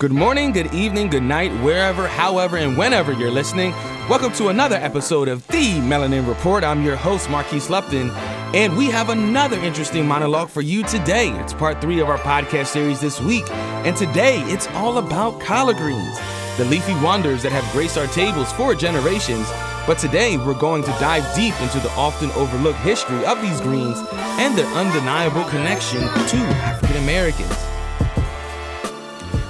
Good morning, good evening, good night, wherever, however, and whenever you're listening. Welcome to another episode of The Melanin Report. I'm your host, Marquise Lupton, and we have another interesting monologue for you today. It's part three of our podcast series this week, and today it's all about collard greens, the leafy wonders that have graced our tables for generations. But today we're going to dive deep into the often overlooked history of these greens and their undeniable connection to African Americans.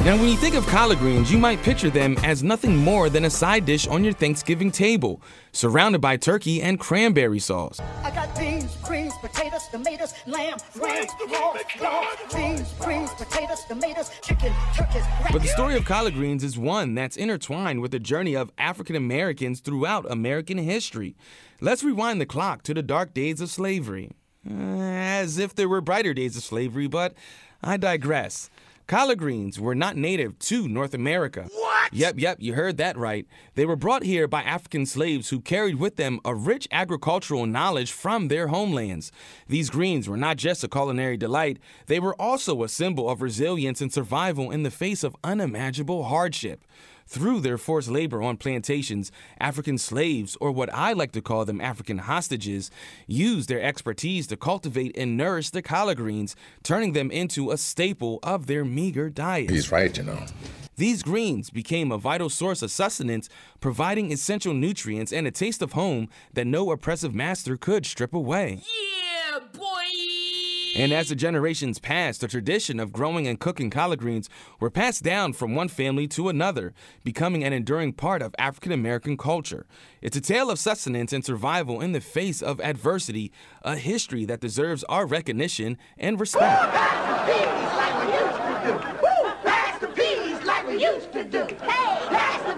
Now, when you think of collard greens, you might picture them as nothing more than a side dish on your Thanksgiving table, surrounded by turkey and cranberry sauce. I got beans, greens, potatoes, tomatoes, lamb, ram, hog, dog, beans, greens, potatoes, tomatoes, chicken, turkeys, But the story of collard greens is one that's intertwined with the journey of African Americans throughout American history. Let's rewind the clock to the dark days of slavery. Uh, as if there were brighter days of slavery, but I digress. Collard greens were not native to North America. What? Yep, yep, you heard that right. They were brought here by African slaves who carried with them a rich agricultural knowledge from their homelands. These greens were not just a culinary delight, they were also a symbol of resilience and survival in the face of unimaginable hardship. Through their forced labor on plantations, African slaves, or what I like to call them African hostages, used their expertise to cultivate and nourish the collard greens, turning them into a staple of their meager diet. He's right, you know. These greens became a vital source of sustenance, providing essential nutrients and a taste of home that no oppressive master could strip away. Yeah, boy. And as the generations passed, the tradition of growing and cooking collard greens were passed down from one family to another, becoming an enduring part of African American culture. It's a tale of sustenance and survival in the face of adversity, a history that deserves our recognition and respect.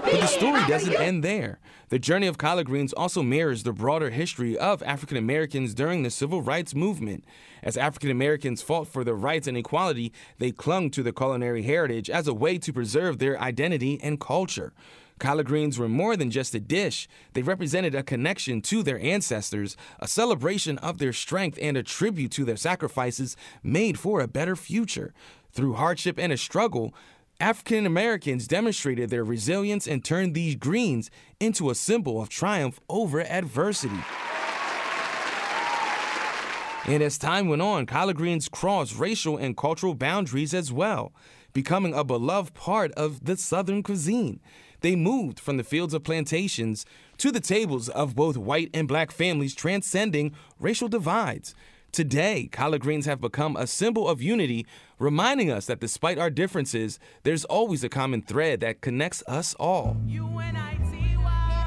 But the story doesn't end there. The journey of collard greens also mirrors the broader history of African Americans during the civil rights movement. As African Americans fought for their rights and equality, they clung to their culinary heritage as a way to preserve their identity and culture. Collard greens were more than just a dish. They represented a connection to their ancestors, a celebration of their strength, and a tribute to their sacrifices made for a better future. Through hardship and a struggle, African Americans demonstrated their resilience and turned these greens into a symbol of triumph over adversity. And as time went on, collard greens crossed racial and cultural boundaries as well, becoming a beloved part of the Southern cuisine. They moved from the fields of plantations to the tables of both white and black families, transcending racial divides. Today, collard greens have become a symbol of unity, reminding us that despite our differences, there's always a common thread that connects us all. U-N-I-T-Y.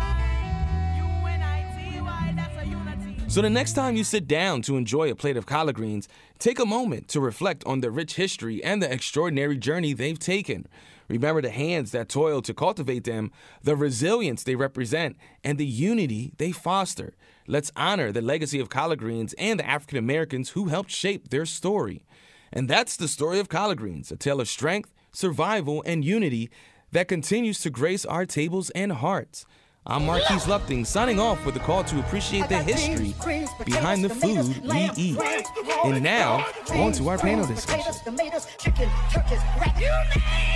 That's a unity. So the next time you sit down to enjoy a plate of collard greens, take a moment to reflect on the rich history and the extraordinary journey they've taken. Remember the hands that toil to cultivate them, the resilience they represent, and the unity they foster. Let's honor the legacy of collard greens and the African Americans who helped shape their story. And that's the story of collard greens, a tale of strength, survival, and unity that continues to grace our tables and hearts. I'm Marquise Lupton, signing off with a call to appreciate the history behind the food we eat. And now, on to our panel discussion. Potatoes, tomatoes, chicken, turkeys, rat.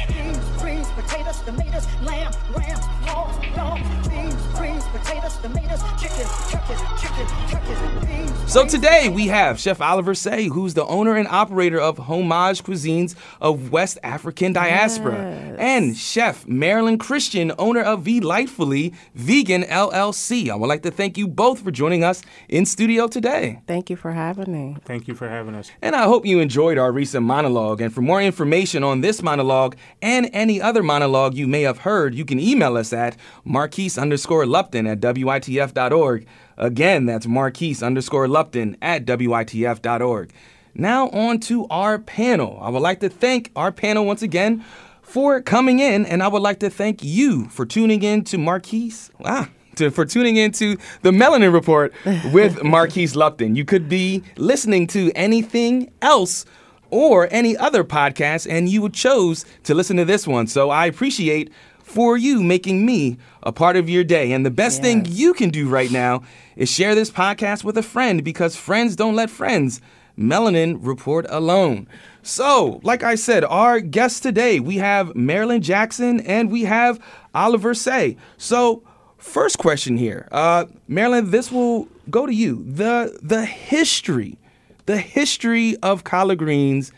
Beans, greens, potatoes, tomatoes, lamb, ram, hog, dog. Beans, greens, potatoes, tomatoes, chicken, turkeys, chicken, turkeys, beans. So today we have Chef Oliver Saye, who's the owner and operator of Homage Cuisines of West African Diaspora, and Chef Marilyn Christian, owner of Delightfully Vegan LLC. I would like to thank you both for joining us in studio today. Thank you for having me. Thank you for having us. And I hope you enjoyed our recent monologue. And for more information on this monologue and any other monologue you may have heard, you can email us at marquise underscore Lupton at WITF.org. Again, that's marquise underscore Lupton at WITF.org. Now on to our panel. I would like to thank our panel once again for coming in, and I would like to thank you for tuning in to Marquise. Ah, to, for tuning in to the Melanin Report with Marquise Lupton. You could be listening to anything else or any other podcast, and you chose to listen to this one. So I appreciate for you making me a part of your day. And the best thing you can do right now is share this podcast with a friend because friends don't let friends Melanin Report alone. So, like I said, our guests today, we have Marilyn Jackson and we have Oliver Saye. So, first question here. Uh, Marilyn, this will go to you. The the history, the history of collard greens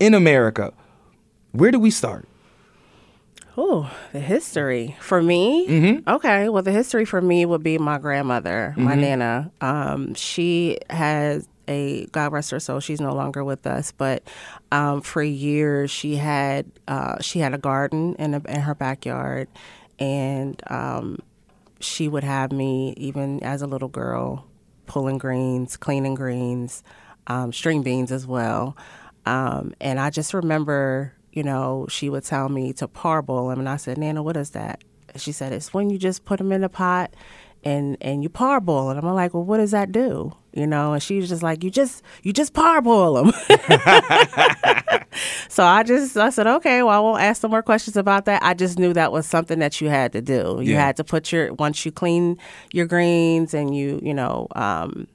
in America. Where do we start? Oh, the history for me. Mm-hmm. Okay, well, the history for me would be my grandmother, my nana. Um, she has a God rest her soul. She's no longer with us, but um, for years she had uh, she had a garden in, a, in her backyard, and um, she would have me even as a little girl pulling greens, cleaning greens, um, string beans as well. Um, and I just remember, you know, she would tell me to parboil them, and I said, "Nana, what is that?" She said, "It's when you just put them in a pot." And, and you parboil it. I'm like, well, what does that do? You know, and she was just like, you just you just parboil them. so I just I said, okay, well, I won't ask some more questions about that. I just knew that was something that you had to do. You Yeah. had to put your once you clean your greens and you you know um,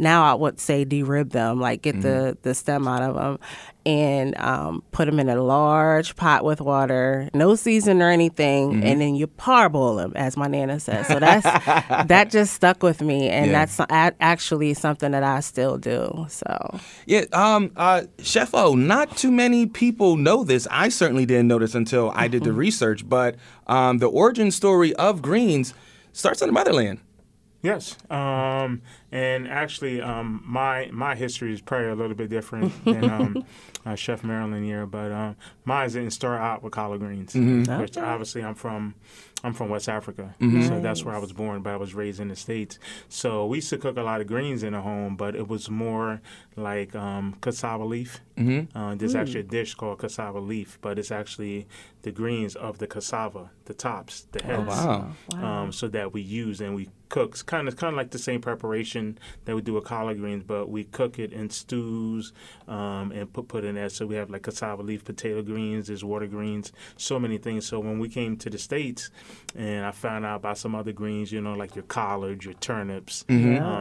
now I would say derib them, like get the the stem out of them, and um, put them in a large pot with water, no season or anything, and then you parboil them, as my nana says. So that's that just stuck with me, and Yeah. that's a- actually something that I still do. So Yeah, um, uh, Chef O, not too many people know this. I certainly didn't know this until I did the research, but um, the origin story of greens starts in the motherland. Yes, um, and actually, um, my my history is probably a little bit different than um, uh, Chef Marilyn here, but um, mine didn't start out with collard greens, which obviously I'm from. I'm from West Africa, so that's where I was born, but I was raised in the states. So we used to cook a lot of greens in the home, but it was more like um, cassava leaf. Mm-hmm. Uh, there's actually a dish called cassava leaf, but it's actually the greens of the cassava, the tops, the heads wow. um, so that we use and we cook. It's kind of kind of like the same preparation that we do with collard greens, but we cook it in stews um, and put put in there. So we have like cassava leaf, potato greens, there's water greens, so many things. So when we came to the states, and I found out about some other greens, you know, like your collards, your turnips,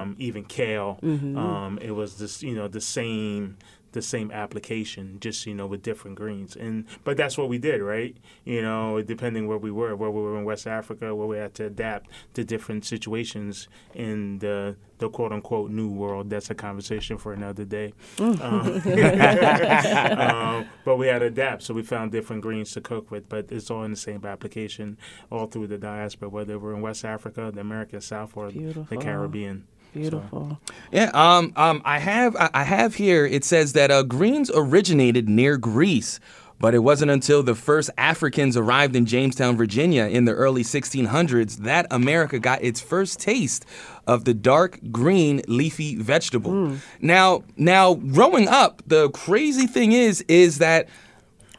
um, even kale. Um, it was this, you know, the same the same application, just you know, with different greens. And but that's what we did, right? You know, depending where we were, where we were in West Africa, where we had to adapt to different situations in the the quote unquote new world. That's a conversation for another day. Um, um, but we had to adapt, so we found different greens to cook with. But it's all in the same application all through the diaspora, whether we're in West Africa, the American South, or the Beautiful. Caribbean. Beautiful. Yeah, um, um, I have, I I have here. It says that uh, greens originated near Greece, but it wasn't until the first Africans arrived in Jamestown, Virginia, in the early 1600s that America got its first taste of the dark green leafy vegetable. Now, now, growing up, the crazy thing is, is that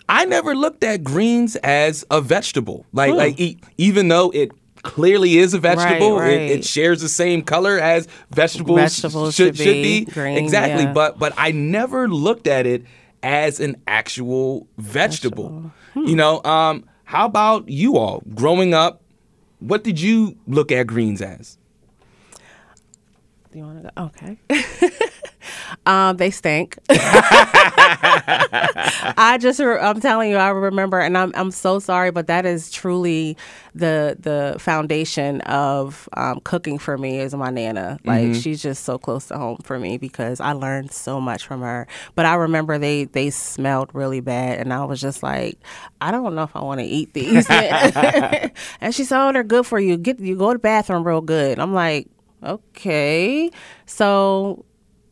I never looked at greens as a vegetable. Like, like e- even though it clearly is a vegetable, right. It, it shares the same color as vegetables, Vegetables should, should should be be. green, exactly, yeah. but but I never looked at it as an actual vegetable. You know, um, how about you all growing up? What did you look at greens as? Do you want to go? Okay. um, they stink. I just, re- I'm telling you, I remember, and I'm, I'm so sorry, but that is truly the the foundation of um, cooking for me is my nana. Like she's just so close to home for me because I learned so much from her. But I remember they they smelled really bad, and I was just like, I don't know if I want to eat these. and she said, Oh, they're good for you. Get you go to the bathroom real good. I'm like, okay. So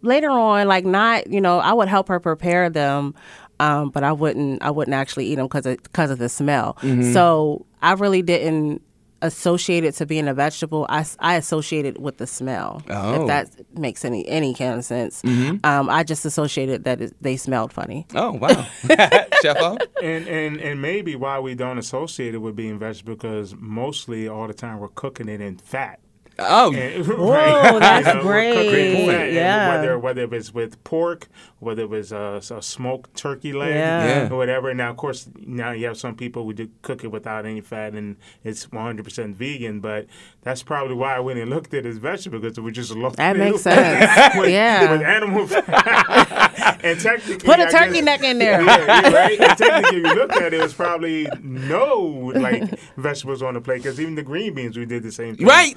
later on, like not, you know, I would help her prepare them, um, but I wouldn't, I wouldn't actually eat them because of, because of the smell. So I really didn't associate it to being a vegetable. I associate it with the smell. Oh. If that makes any any kind of sense. Um, I just associated that it, they smelled funny. Oh wow, Chef And, and and maybe why we don't associate it with being vegetable because mostly all the time we're cooking it in fat. Oh, And- Whoa, that's You know, great. cooking fat, Yeah. Whether whether it was with pork, whether it was uh, a smoked turkey leg, Yeah. Yeah. or whatever. Now, of course, now you have some people who do cook it without any fat, and it's 100% vegan. But that's probably why I went and looked at it as vegetable because it was just low. That makes sense. with, Yeah. with animal fat. and technically, Put a I turkey guess- neck in there. yeah, yeah, right. And technically, if you look at it, it was probably no like vegetables on the plate because even the green beans we did the same thing. right.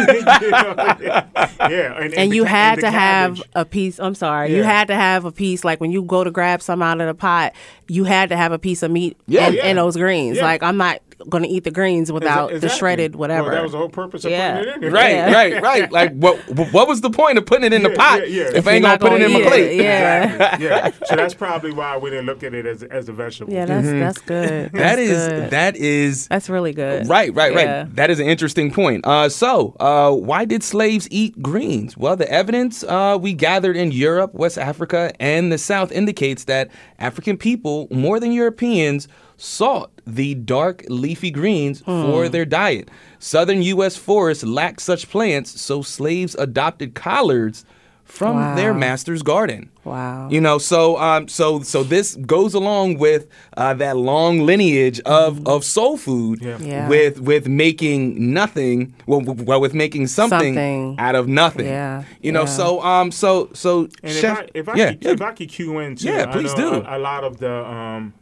You yeah, and, and the you ca- had the to have a piece. I'm sorry, you had to have a piece. Like when you go to grab some out of the pot, you had to have a piece of meat Yeah. in, Yeah. in those greens. Yeah. Like I'm not going to eat the greens without the shredded whatever. Well, that was the whole purpose of Yeah. putting it in there. Right, Yeah. right, right. Like, what what was the point of putting it in the pot yeah, yeah. if If I ain't gonna put it in gonna my it, plate? yeah. Exactly. yeah. So that's probably why we didn't look at it as as a vegetable. yeah, that's that's good. That that is, good. that is. that's really good. Right, right, right. Yeah. That is an interesting point. Uh, so, uh, why did slaves eat greens? Well, the evidence uh, we gathered in Europe, West Africa, and the South indicates that African people, more than Europeans, sought the dark leafy greens for Hmm. their diet. Southern U.S. forests lack such plants, so slaves adopted collards from their master's garden. Wow. You know, so um, so so this goes along with uh, that long lineage of, of soul food, Yeah. Yeah. with with making nothing, well, w- well, with making something, Something. out of nothing. Yeah, You know, yeah. so um, so so And chef, if I if I, yeah, could, yeah. if I could cue in too, Yeah, I please know do. A, a lot of the um,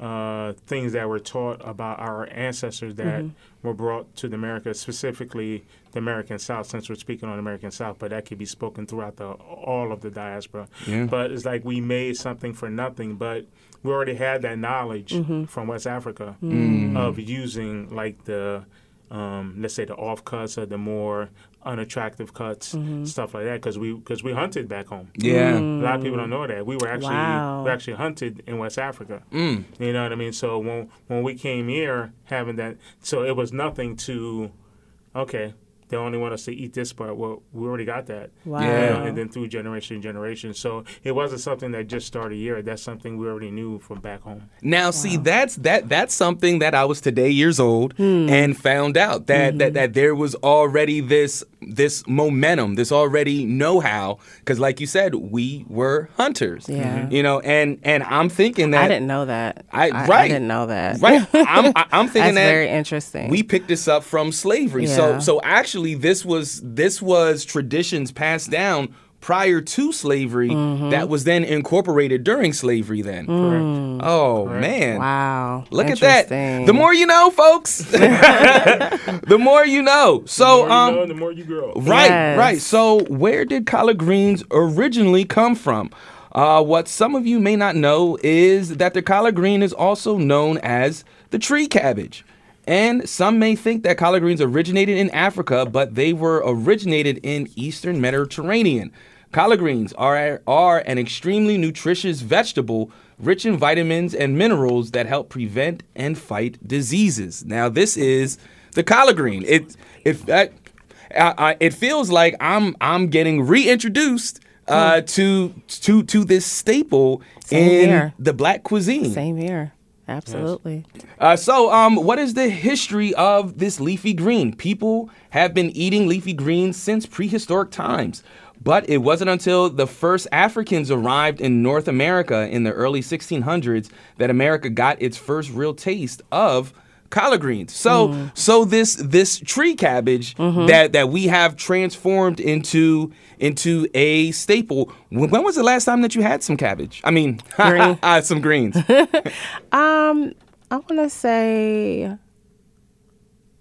uh, things that were taught about our ancestors that Mm-hmm. were brought to the America, specifically the American South, since we're speaking on American South, but that could be spoken throughout the all of the diaspora. Yeah. But it's like we made something for nothing, but we already had that knowledge Mm-hmm. from West Africa Mm. of using like the um, let's say the off cuts or the more unattractive cuts, Mm-hmm. stuff like that, because we because we hunted back home. yeah, A lot of people don't know that we were actually Wow. we actually hunted in West Africa. Mm. You know what I mean? So when when we came here, having that, so it was nothing to, okay, they only want us to eat this part. Well, we already got that. Wow. Yeah. and then through generation to generation. So it wasn't something that just started here. That's something we already knew from back home. Now, see, that's that that's something that I was today years old Hmm. and found out that, Mm-hmm. that that there was already this this momentum, this already know-how, because like you said, we were hunters. Yeah. You know, and and I'm thinking that I didn't know that. I- I, right. didn't know that. Right. I'm, I- I'm thinking That's that very interesting. we picked this up from slavery. So so actually this was this was traditions passed down prior to slavery Mm-hmm. that was then incorporated during slavery then. Mm. Oh man. wow. Look at that. The more you know, folks. the more you know. So the more um you know, the more you grow. Right, Yes. right. So, where did collard greens originally come from? Uh, what some of you may not know is that the collard green is also known as the tree cabbage. And some may think that collard greens originated in Africa, but they were originated in Eastern Mediterranean. Collard greens are, are an extremely nutritious vegetable rich in vitamins and minerals that help prevent and fight diseases. Now, this is the collard green. It, if that, I, I, it feels like I'm I'm getting reintroduced uh, to to to this staple Same in here. the black cuisine. Same here. Absolutely. Uh, so, um, what is the history of this leafy green? People have been eating leafy greens since prehistoric times, but it wasn't until the first Africans arrived in North America in the early 1600s that America got its first real taste of collard greens. So, so this this tree cabbage that that we have transformed into into a staple. When, when was the last time that you had some cabbage? I mean, Green. some greens. Um, I want to say,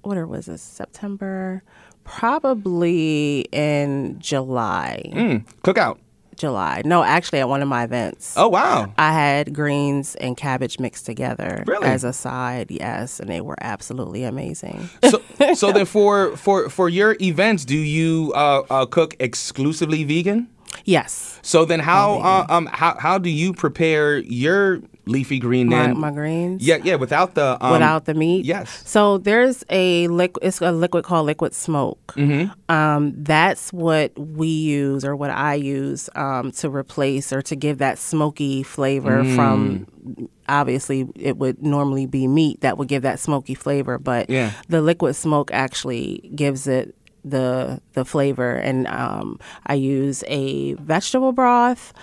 what was it? September, probably in July. Mm, cookout. July. No, actually, at one of my events. Oh wow. I had greens and cabbage mixed together Really? as a side, yes, and they were absolutely amazing. so, so then for for for your events, do you uh, uh, cook exclusively vegan? yes, So then how uh, um how how do you prepare your leafy green my, my greens. yeah, yeah, without the um, without the meat. yes. So there's a liquid. It's a liquid called liquid smoke. Mm-hmm. Um, that's what we use, or what I use, um, to replace or to give that smoky flavor Mm. from. Obviously, it would normally be meat that would give that smoky flavor, but Yeah. the liquid smoke actually gives it the the flavor. And um, I use a vegetable broth.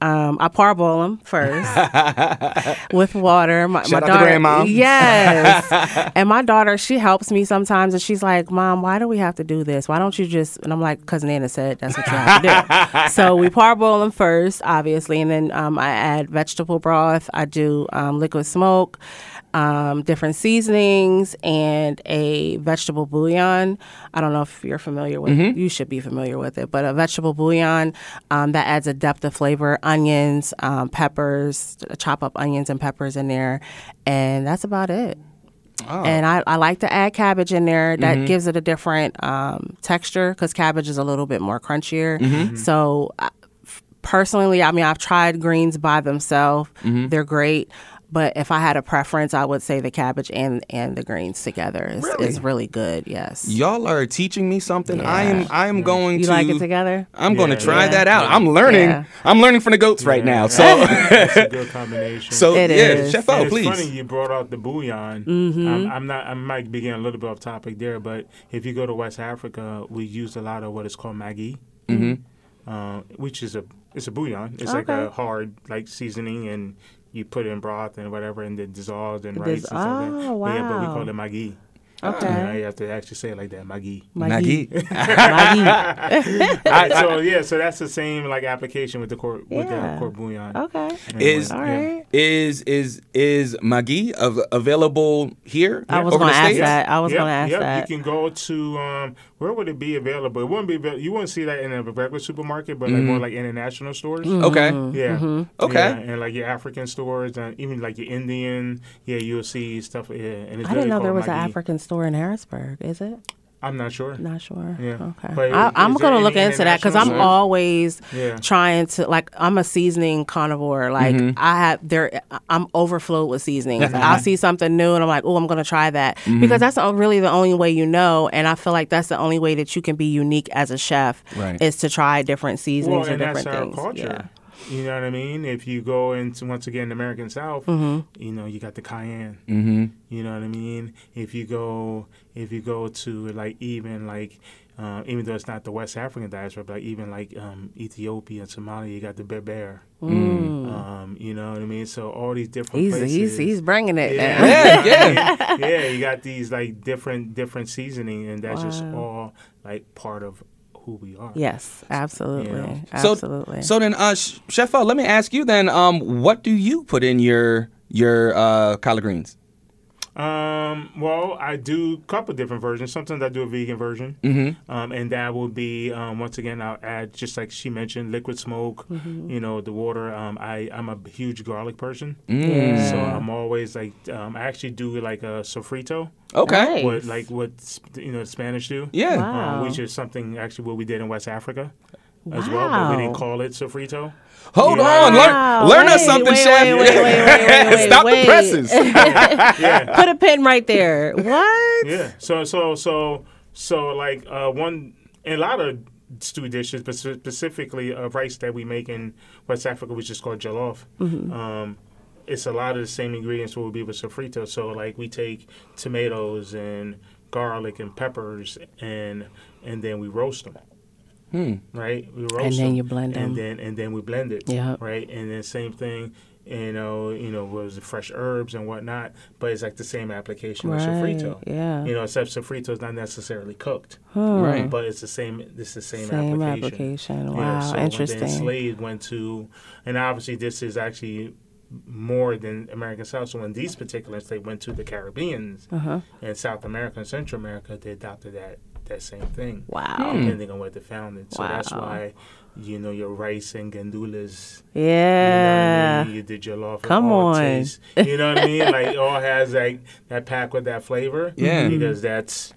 Um, I parboil them first with water. My, Shout my daughter, grandma. yes, and my daughter, she helps me sometimes, and she's like, "Mom, why do we have to do this? Why don't you just?" And I'm like, "Cause Nana said that's what you have to do." so we parboil them first, obviously, and then um, I add vegetable broth. I do um, liquid smoke, um, different seasonings, and a vegetable bouillon. I don't know if you're familiar with. You should be familiar with it, but a vegetable bouillon um, that adds a depth of flavor. Onions, um, peppers, chop up onions and peppers in there, and that's about it. And I, I like to add cabbage in there. That gives it a different um, texture because cabbage is a little bit more crunchier. So, I- f- personally, I mean, I've tried greens by themselves, they're great. But if I had a preference, I would say the cabbage and, and the greens together is Really? is really good. Yes. Y'all are teaching me something. I am. I am going You to. like it together? I'm going to try yeah. that out. I'm learning. Yeah. I'm learning from the goats right now. So, That's a good combination. so It yeah, is. Chef And O, it's please. funny you brought out the bouillon. Mm-hmm. I'm, I'm not. I might be getting a little bit off topic there, but if you go to West Africa, we use a lot of what is called maggi, mm-hmm. uh, which is a it's a bouillon. It's like a hard like seasoning, and you put in broth and whatever, and then dissolved in It rice. dis- and stuff like that. oh, But yeah, but we call it maggi. Okay. Yeah, you have to actually say it like that, maggi. Maggie. Maggi. Right, so yeah, so that's the same like application with the court with Yeah. the court bouillon. Okay. And Is All yeah. is is is Maggie av- available here? I was gonna ask States? that. I was Yep, gonna ask yep. that. You can go to um, where would it be available? It wouldn't be avail- you wouldn't see that in a regular supermarket, but like more like international stores. Okay. Yeah. Mm-hmm. Okay. Yeah, and like your African stores and even like your Indian, yeah, you'll see stuff. Yeah, and it's I didn't know there called was an African store in Harrisburg. Is it? I'm not sure. Not sure. Yeah. Okay. But I, I'm gonna look into that because I'm always Yeah. trying to like. I'm a seasoning carnivore. Like Mm-hmm. I have there. I'm overflowed with seasonings. I'll see something new and I'm like, oh, I'm gonna try that Mm-hmm. because that's really the only way you know. And I feel like that's the only way that you can be unique as a chef Right. is to try different seasonings Well, and and that's different our things. culture. You know what I mean? If you go into once again the American South, Mm-hmm. you know you got the cayenne. Mm-hmm. You know what I mean? If you go, if you go to like even like, uh, even though it's not the West African diaspora, but like even like um, Ethiopia and Somalia, you got the berbere. Um, you know what I mean? So all these different Mm. He's places. he's he's bringing it. yeah. Yeah, yeah, yeah. You got these like different different seasoning, and that's just all like part of who we are. Yes, absolutely, Yeah. So, absolutely. so then, uh, Chef let me ask you then. Um, what do you put in your your uh, collard greens? Um, well, I do a couple different versions. Sometimes I do a vegan version, mm-hmm. um, and that will be um, once again I'll add just like she mentioned, liquid smoke. Mm-hmm. You know, the water. Um, I I'm a huge garlic person, Yeah. so I'm always like um, I actually do like a sofrito, Okay. Nice. what like what you know the Spanish do, Yeah. Wow. um, which is something actually what we did in West Africa. As well, but we didn't call it sofrito. Hold Yeah. on. Wow. Learn, learn us something, wait, Chef. wait, wait, wait, wait, wait, wait, Stop wait. the presses. Yeah, Put a pin right there. What? Yeah. So so so so like uh, one a lot of stew dishes, but specifically a rice that we make in West Africa, which is called jollof. Um, it's a lot of the same ingredients what would be with sofrito. So like we take tomatoes and garlic and peppers and and then we roast them. Right, we roast and then them, you blend them. and then and then we blend it. Yeah. right, and then same thing, you know, you know, was it fresh herbs and whatnot, but it's like the same application with sofrito. Yeah. You know, except sofrito is not necessarily cooked, Right. but it's the same. It's the same, Same application. application. Yeah, Wow, so When interesting. the enslaved went to, and obviously this is actually more than American South. So when these particular enslaved went to the Caribbeans Uh-huh. and South America and Central America, they adopted that that same thing. Wow. Depending on what they found it. So that's why, you know, your rice and gandules Yeah. you know I mean? You did your love. Come on. taste- You know what I mean? Like it all has like that pack with that flavor. Yeah. Because that's,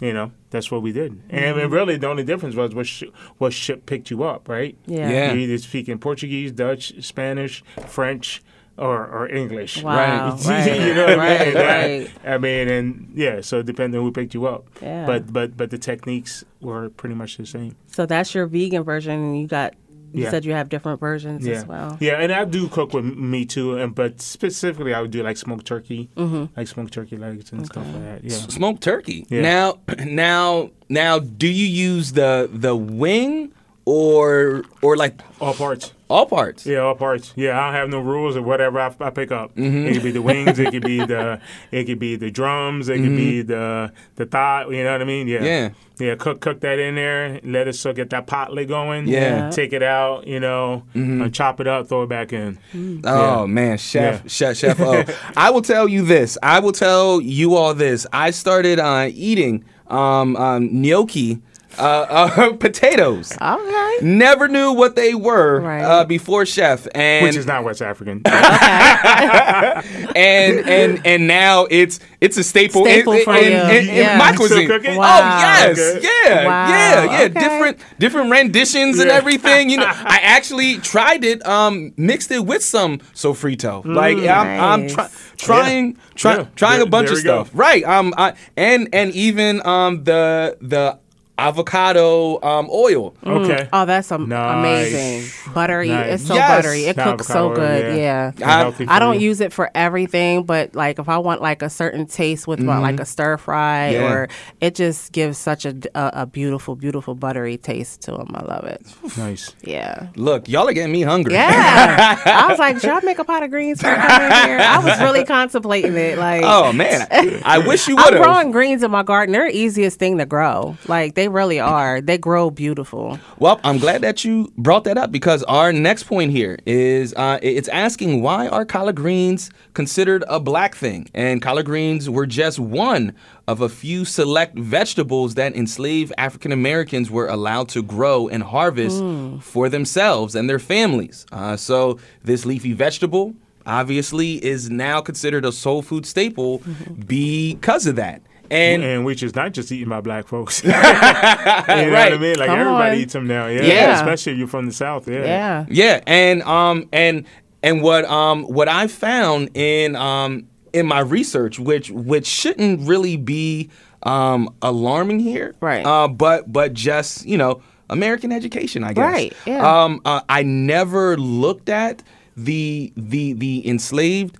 you know, that's what we did. And Mm-hmm. mean, really, the only difference was what sh- what ship picked you up, right? Yeah. Yeah. You're either speaking Portuguese, Dutch, Spanish, French, or or English. Wow. Right. Right. you know what I mean? Right. I mean, and yeah, so depending on who picked you up. Yeah. But but but the techniques were pretty much the same. So that's your vegan version, and you got You Yeah. said you have different versions Yeah, as well. yeah, and I do cook with me too, and but specifically I would do like smoked turkey, Mm-hmm. like smoked turkey legs and stuff like that. Yeah, Smoked turkey. Yeah. Now, now, now, do you use the the wing or or like all parts. all parts? Yeah, all parts. Yeah, I don't have no rules or whatever I, I pick up. Mm-hmm. It could be the wings, it could be the, it could be the drums, it could be the the thigh. You know what I mean? Yeah. Mm-hmm. Yeah. Yeah. Cook cook that in there. Let it so get that pot lid going. Yeah. Mm-hmm. Take it out. You know, uh, chop it up, throw it back in. Oh Yeah. man, chef, Yeah. chef, chef. Oh, I will tell you this. I will tell you all this. I started uh, eating um, um, gnocchi uh, uh, potatoes. Okay. Never knew what they were Right. uh, before chef, and Which is not West African. and and and now it's it's a staple, Staple in, for in, you. in- in Yeah. my You still cuisine. cook it? Oh yes, Okay. yeah, Wow, yeah, yeah. okay. Different different renditions and everything. You know, I actually tried it, um, mixed it with some sofrito. like I'm, I'm Nice. try, trying try, Mm. Yeah. trying a bunch of we go. stuff. Right. Um. I, and and even um the the avocado um oil. okay. Oh, that's am- Nice. amazing. Buttery. Nice. It's so Yes. buttery. It The cooks so avocado oil, good. Yeah. I- I don't you. use it for everything, but like if I want like a certain taste with my, like a stir fry, Yeah. or it just gives such a a beautiful, beautiful buttery taste to them. I love it. nice. Yeah. Look, y'all are getting me hungry. Yeah. I was like, should I make a pot of greens for coming here? I was really contemplating it. Like, Oh man, I wish you I'm would have. growing greens in my garden. They're the easiest thing to grow. Like they really are. They grow beautiful. Well, I'm glad that you brought that up because our next point here is uh, it's asking why are collard greens considered a black thing? And collard greens were just one of a few select vegetables that enslaved African Americans were allowed to grow and harvest for themselves and their families. Uh, so this leafy vegetable obviously is now considered a soul food staple because of that. And And which is not just eaten by black folks. you know what I mean? Like Come everybody on. eats them now. Yeah. Yeah. Especially if you're from the South. Yeah. Yeah. Yeah, and um and and what um what I found in um in my research, which which shouldn't really be um alarming here, Right. Uh, but but just you know American education, I guess. Right, yeah. Um, uh, I never looked at the the the enslaved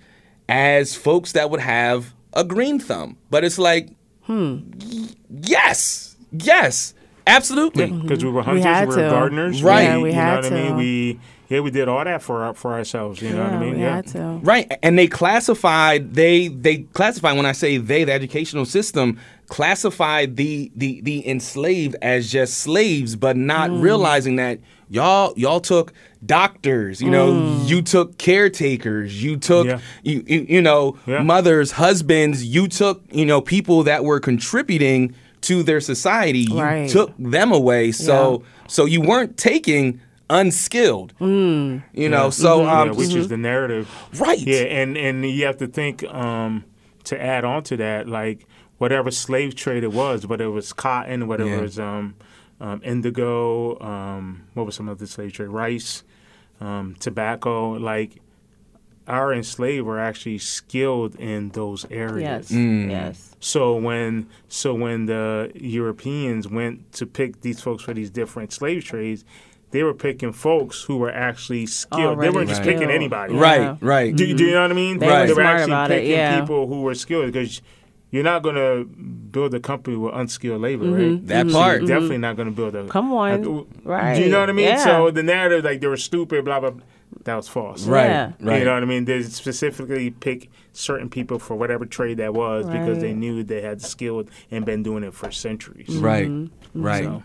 as folks that would have a green thumb, but it's like, hmm, yes, yes, absolutely. Because we were hunters, we, had were to. gardeners. Right. Yeah, We, we you know had what I to. mean? We yeah, we did all that for our, for ourselves. You know what I mean? we yeah. had to. Right, and they classified they they classified when I say they the educational system classified the the the enslaved as just slaves, but not Mm. realizing that y'all y'all took doctors, you know, Mm. you took caretakers, you took Yeah. you, you you know Yeah. mothers, husbands, you took you know people that were contributing to their society, you Right. took them away. So so you weren't taking unskilled, Mm. you know. So Mm-hmm. um, yeah, which is the narrative. right, Yeah, and and you have to think um, to add on to that, like whatever slave trade it was, whether it was cotton, whether Yeah. it was um, um, indigo, um, what was some of the slave trade, rice, um, tobacco, like our enslaved were actually skilled in those areas. Yes. Yes. So when so when the Europeans went to pick these folks for these different slave trades, they were picking folks who were actually skilled. they weren't just Right. picking anybody. right, Yeah. right. Do, do you know what I mean? They were They were smart actually about it, picking yeah. people who were skilled because you're not going to build a company with unskilled labor, right? That So part. you're definitely not going to build a. Mm-hmm. Come on. like, Right. Do you know what I mean? Yeah. So the narrative, like they were stupid, blah blah. blah that was false. Right, Yeah. right. You know what I mean? They specifically pick certain people for whatever trade that was because they knew they had skill and been doing it for centuries. Right, Mm-hmm. right. So-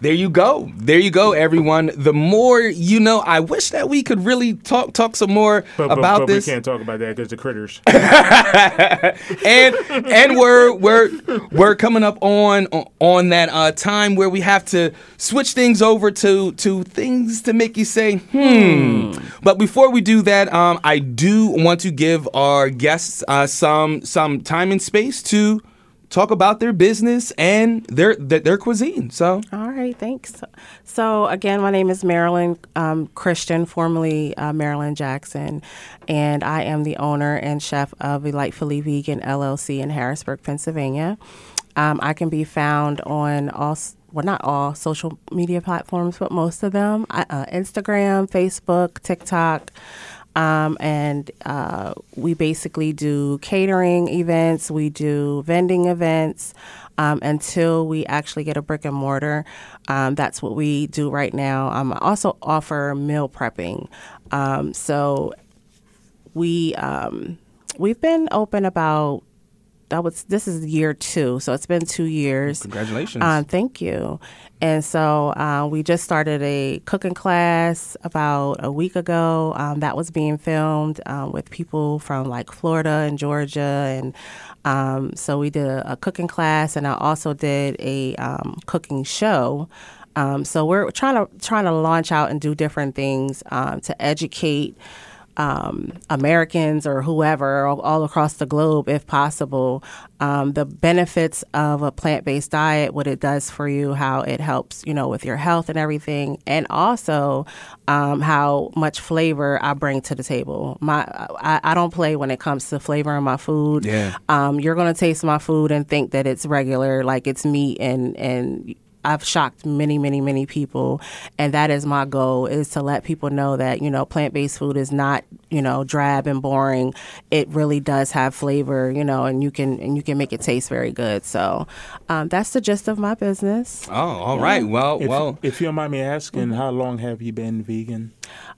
There you go. There you go, everyone. The more you know, I wish that we could really talk talk some more But, but, about but this. we can't talk about that because the critters. and and we're we're we're coming up on on that uh, time where we have to switch things over to to things to make you say hmm. But before we do that, um, I do want to give our guests uh, some some time and space to talk about their business and their their, their cuisine. So All right, thanks. So, again, my name is Marilyn um, Christian, formerly uh, Marilyn Jackson, and I am the owner and chef of Delightfully Vegan LLC in Harrisburg, Pennsylvania. Um, I can be found on all well, not all social media platforms, but most of them uh, Instagram, Facebook, TikTok. Um, and uh, we basically do catering events, we do vending events um, until we actually get a brick and mortar. Um, that's what we do right now. Um, I also offer meal prepping. Um, so we um, we've been open about that was this is year two, so it's been two years. Congratulations. Um, thank you. And so uh, we just started a cooking class about a week ago. Um, that was being filmed um, with people from like Florida and Georgia, and um, so we did a, a cooking class, and I also did a um, cooking show. Um, so we're trying to trying to launch out and do different things um, to educate um, Americans or whoever all, all across the globe, if possible, um, the benefits of a plant based diet, what it does for you, how it helps, you know, with your health and everything, and also um, how much flavor I bring to the table. My, I, I don't play when it comes to flavoring my food. Yeah. Um, you're gonna taste my food and think that it's regular, like it's meat and and I've shocked many, many, many people, and that is my goal: is to let people know that you know plant-based food is not you know drab and boring. It really does have flavor, you know, and you can and you can make it taste very good. So um, that's the gist of my business. oh, all right. Well, If, well. if you don't mind me asking, how long have you been vegan?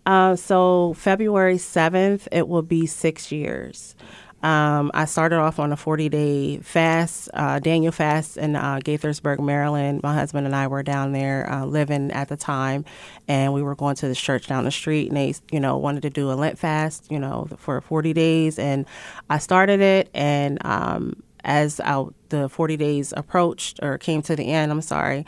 Uh, so February seventh, it will be six years. Um, I started off on a 40 day fast, uh, Daniel fast in uh, Gaithersburg, Maryland. My husband and I were down there uh, living at the time, and we were going to this church down the street, and they, you know, wanted to do a Lent fast, you know, for 40 days, and I started it, and um, as I, the 40 days approached or came to the end, I'm sorry.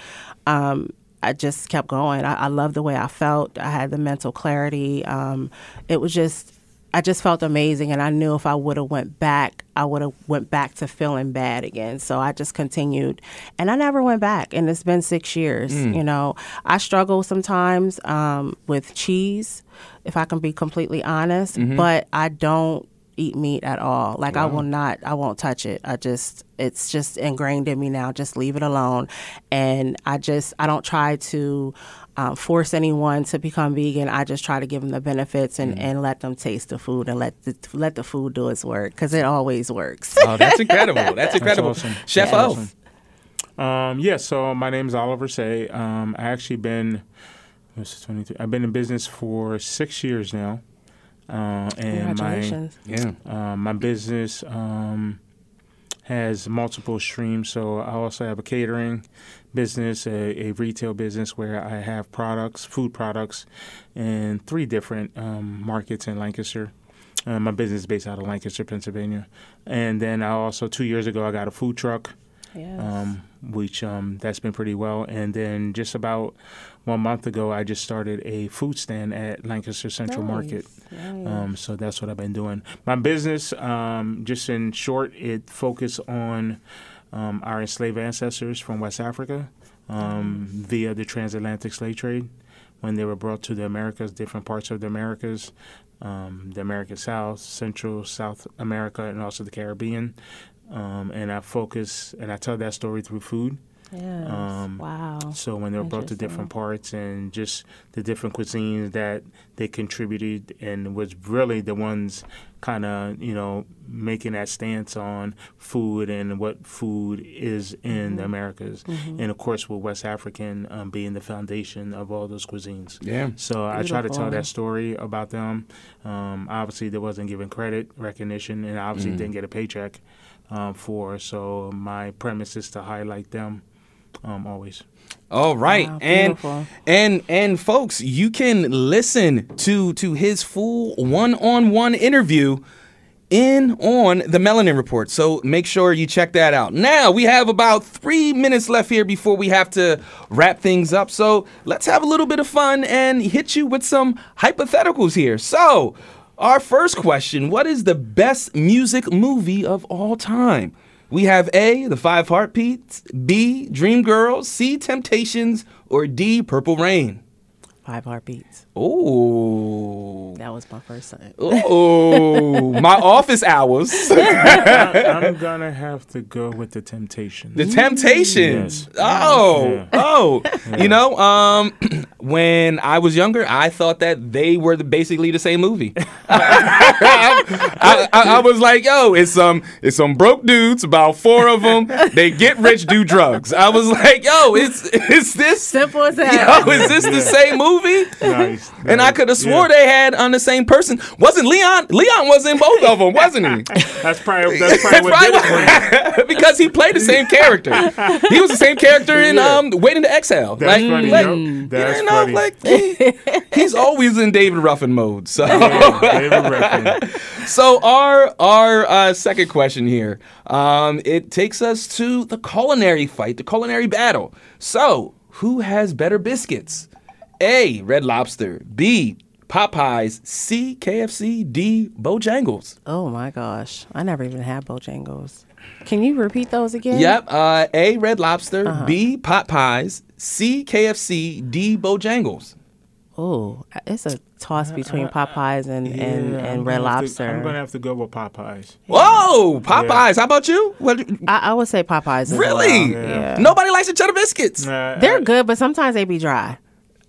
Um, I just kept going. I, I loved the way I felt. I had the mental clarity. Um, it was just, I just felt amazing, and I knew if I would have went back, I would have went back to feeling bad again. So I just continued, and I never went back. And it's been six years. You know, I struggle sometimes um, with cheese, if I can be completely honest, but I don't eat meat at all. Like I will not, I won't touch it. I just, it's just ingrained in me now. Just leave it alone. And I just, I don't try to um, force anyone to become vegan. I just try to give them the benefits and, and let them taste the food and let the, let the food do its work because it always works. Oh, that's incredible. That's incredible. awesome. Chef Yeah. O. Awesome. Um, yeah, so my name is Oliver Saye. Um, I actually been, what's it, 23? I've been in business for six years now. Uh, and my Yeah. Um, my business um, has multiple streams. So I also have a catering business, a, a retail business where I have products, food products, in three different um, markets in Lancaster. Uh, my business is based out of Lancaster, Pennsylvania. And then I also, two years ago, I got a food truck Yes. um, which um, that's been pretty well. And then just about one month ago, I just started a food stand at Lancaster Central Market. Um, so that's what I've been doing. My business, um, just in short, it focused on um, our enslaved ancestors from West Africa um, via the transatlantic slave trade when they were brought to the Americas, different parts of the Americas, um, the American South, Central, South America, and also the Caribbean. Um, and I focus and I tell that story through food. Yes. um, wow. So when they were brought to different parts and just the different cuisines that they contributed and was really the ones kind of you know making that stance on food and what food is in the Americas, and of course with West African um, being the foundation of all those cuisines. Yeah. So I try to tell that story about them. Um, obviously, they wasn't given credit, recognition, and obviously didn't get a paycheck um, for. So my premise is to highlight them um, always. All right, Wow, and and and folks, you can listen to to his full one-on-one interview in on the Melanin Report. So make sure you check that out. Now we have about three minutes left here before we have to wrap things up. So let's have a little bit of fun and hit you with some hypotheticals here. So. Our first question What is the best music movie of all time? We have A, The Five Heartbeats, B, Dreamgirls, C, Temptations, or D, Purple Rain. Five heartbeats. Ooh. That was my first son. Ooh. My office hours. I'm gonna have to go with the Temptations. The Temptations. Yes. Oh, Yeah. oh. You know, um, when I was younger, I thought that they were the, basically the same movie. I, I, I was like, yo, it's some it's some broke dudes, about four of them. They get rich, do drugs. I was like, yo, is is this Simple as that. yo, is this the same movie? nice. And I could have swore Yeah. they had on the same person. Wasn't Leon? Leon was in both of them, wasn't he? That's probably that's probably what did it for you. because he played the same character. He was the same character in Yeah. um Waiting to Exhale. That's like, funny. like, Yep. That's you know, funny. like he- he's always in David Ruffin mode. So, David Ruffin. so our our uh, second question here, um, it takes us to the culinary fight, the culinary battle. So, who has better biscuits? A. Red Lobster. B. Popeyes. C. KFC. D. Bojangles. Oh my gosh. I never even had Bojangles. Can you repeat those again? Yep. Uh, A. Red Lobster. Uh-huh. B. Popeyes. C. KFC. D. Bojangles. Oh, it's a toss between Popeyes and, and, Yeah, and I'm Red gonna Lobster. I'm gonna have to go with Popeyes. Whoa, Popeyes. How about you? What? I, I would say Popeyes. As Really? well. Yeah. Nobody likes the cheddar biscuits. Nah, They're I- good, but sometimes they be dry.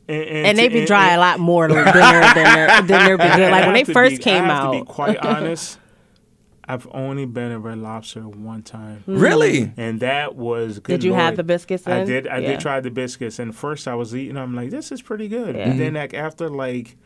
and, And they be dry a lot more than they're, than they're, than they're good. Like when they first be- came I have out. To be quite honest, I've only been at Red Lobster one time, hmm. Really? and that was. Good Did you have the biscuits I did. I Yeah. did try the biscuits, and first I was eating. I'm like, this is pretty good. Yeah. But then, mm-hmm. like after like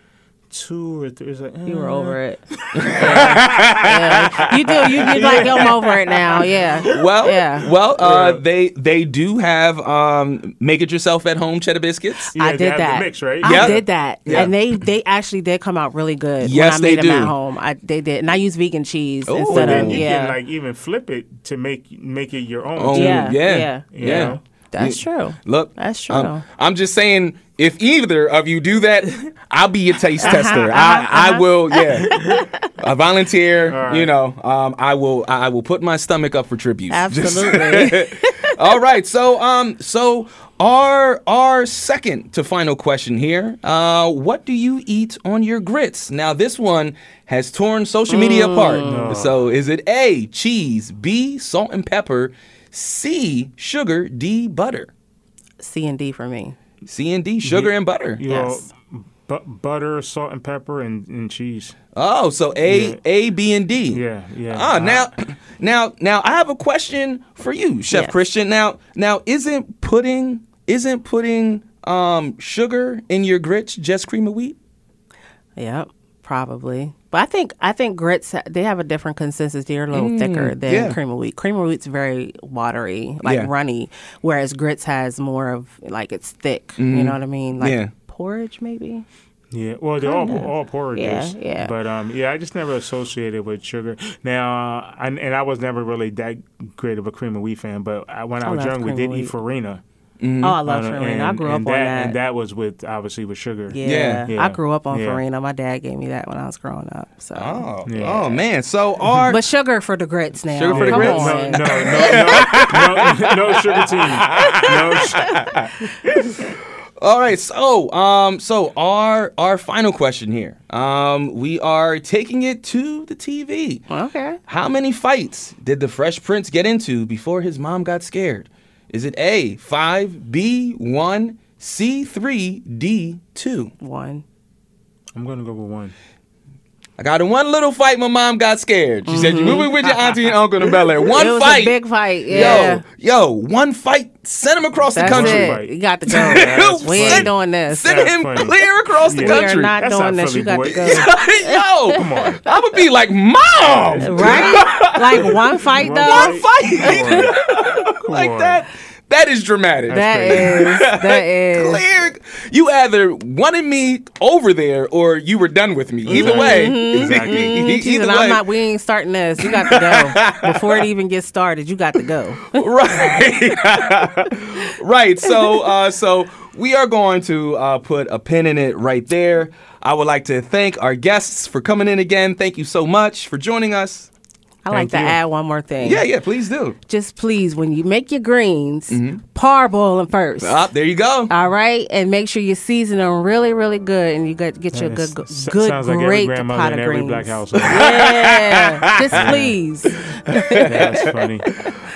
two or three, it's like You were over it. yeah. Yeah. You do. You, you like, I'm over it now. Yeah. Well, Yeah. well, uh, Yeah. they they do have um, make it yourself at home cheddar biscuits. Yeah, I did that. mix, right? I Yep. did that, Yeah. and they they actually did come out really good. Yes, when I they made them do. at home. I they did, and I use vegan cheese Oh, instead And then of you yeah. can like even flip it to make make it your own. Oh, too. yeah, yeah, yeah, yeah. That's true. Look, That's true. um, I'm just saying, if either of you do that, I'll be your taste Uh-huh, tester. I, I will, yeah. I volunteer. right. You know, um, I will. I will put my stomach up for tribute. Just- Absolutely. All right. So, um, so our our second to final question here. Uh, what do you eat on your grits? Now, this one has torn social media Mm. apart. So, is it A cheese, B salt and pepper, C sugar, D butter? C and D for me. C and D sugar and butter. You Yes. know, bu- butter, salt, and pepper, and, and cheese. Oh, so A Yeah. A B and D. Yeah, yeah. Ah, Uh, now, now, now, I have a question for you, Chef Yes. Christian. Now, now, isn't pudding isn't putting um, sugar in your grits just cream of wheat? Yep, probably. But I think I think grits they have a different consistency. They're a little thicker than Mm, yeah. cream of wheat. Cream of wheat's very watery, like Yeah. runny, whereas grits has more of like it's thick. You know what I mean? Like Mm-hmm. Yeah. porridge maybe. Yeah, well, they're all Kinda. all porridges. Yeah, yeah. But um, yeah, I just never associated with sugar. Now, uh, I, and I was never really that great of a cream of wheat fan. But I, when I, I was young, we did of eat wheat. farina. Mm-hmm. Oh, I love Uh, farina. I grew up and on that, that. and that was with obviously with sugar. yeah. Yeah. I grew up on Yeah. farina. My dad gave me that when I was growing up. So. Oh, Yeah. oh man. So our But sugar for the grits now. Sugar for the grits? No, no, no, no, no, no sugar tea. No. All right. So um, so our our final question here. Um, we are taking it to the TV. Okay. How many fights did the Fresh Prince get into before his mom got scared? Is it A five, B one, C three, D two? One. I'm gonna go with one. I got in one little fight. My mom got scared. She said, "You moving with your auntie and uncle in Bel Air? One Mm-hmm. it was fight, a big fight. Yeah. yo, yo, one fight. Send him across That's the country. it. You got to go. We funny. ain't doing this. Send That's him funny. clear across the country. We are not That's doing not this. You got boy. to go. yo, Come on. I would be like, mom, right? Like one fight though. one fight? fight like on. that. That is dramatic. That crazy. is that is. clear. You either wanted me over there or you were done with me. Either way, Exactly. E- She either said, way, I'm not. We ain't starting this. You got to go before it even gets started. You got to go. right, right. So, uh, so we are going to uh, put a pin in it right there. I would like to thank our guests for coming in again. Thank you so much for joining us. I like Thank to you. add one more thing. Yeah, yeah. Please do. Just please, when you make your greens, Mm-hmm. parboil them first. Up there you go. All right, and make sure you season them really, really good, and you get get your good, S- good, sounds like every great pot in of every greens. black household. Yeah, just please. That's funny.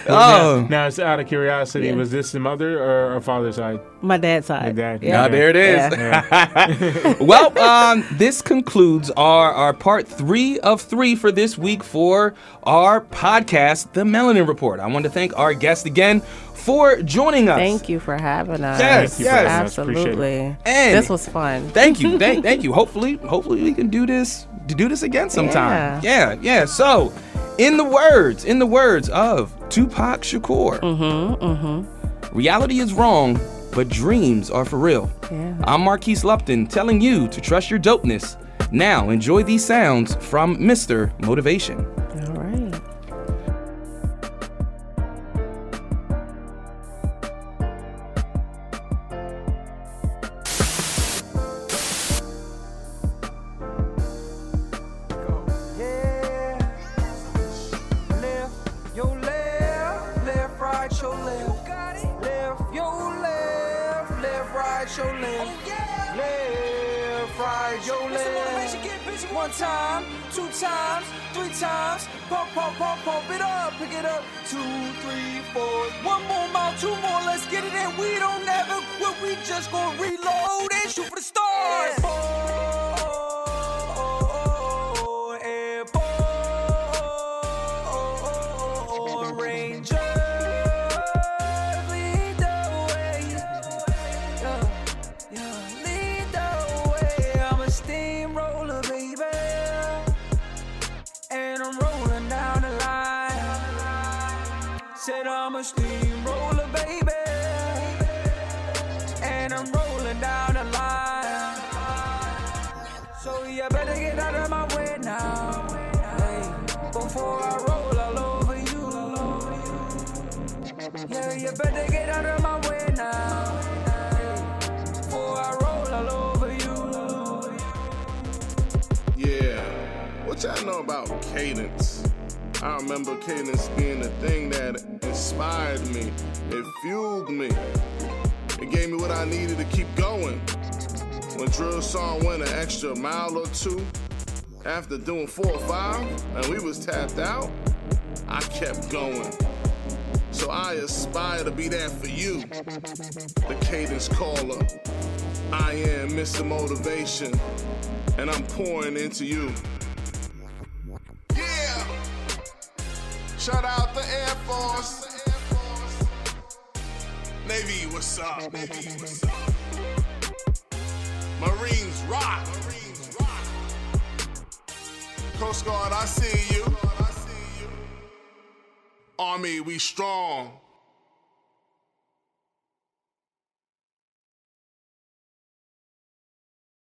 Oh. Now, now, it's out of curiosity, Yeah. was this the mother or, or father's side? My dad's side. Your dad. Yeah. Now there it is. Yeah. well, um, this concludes our, our part three of three for this week for our podcast, The Melanin Report. I want to thank our guest again for joining us. Thank you for having us. Yes, Thank you for yes. us. Absolutely. And- this was fun. Thank you, thank, thank you. Hopefully, hopefully we can do this to do this again sometime. Yeah, yeah. So, in the words, in the words of Tupac Shakur, Mm-hmm. Mm-hmm. reality is wrong, but dreams are for real. Yeah. I'm Marquise Lupton telling you to trust your dopeness. Now enjoy these sounds from Mr. Motivation. Yeah. One time, two times, three times. Pump, pump, pump, pump it up, pick it up. Two, three, four. One more mile, two more. Let's get it in. We don't ever quit. We just gonna reload and shoot for the before I roll all over you. Yeah, you better get out of my way now. Before I roll all over you. Yeah, what y'all know about cadence? I remember cadence being the thing that inspired me. It fueled me. It gave me what I needed to keep going. When drill song went an extra mile or two, after doing four or five, and we was tapped out, I kept going. So I aspire to be there for you, the cadence caller. I am Mr. Motivation, and I'm pouring into you. Yeah! Shout out the Air Force. Navy, what's up? Navy, what's up? Marines rock. Coast Guard, I see you. Army, we strong.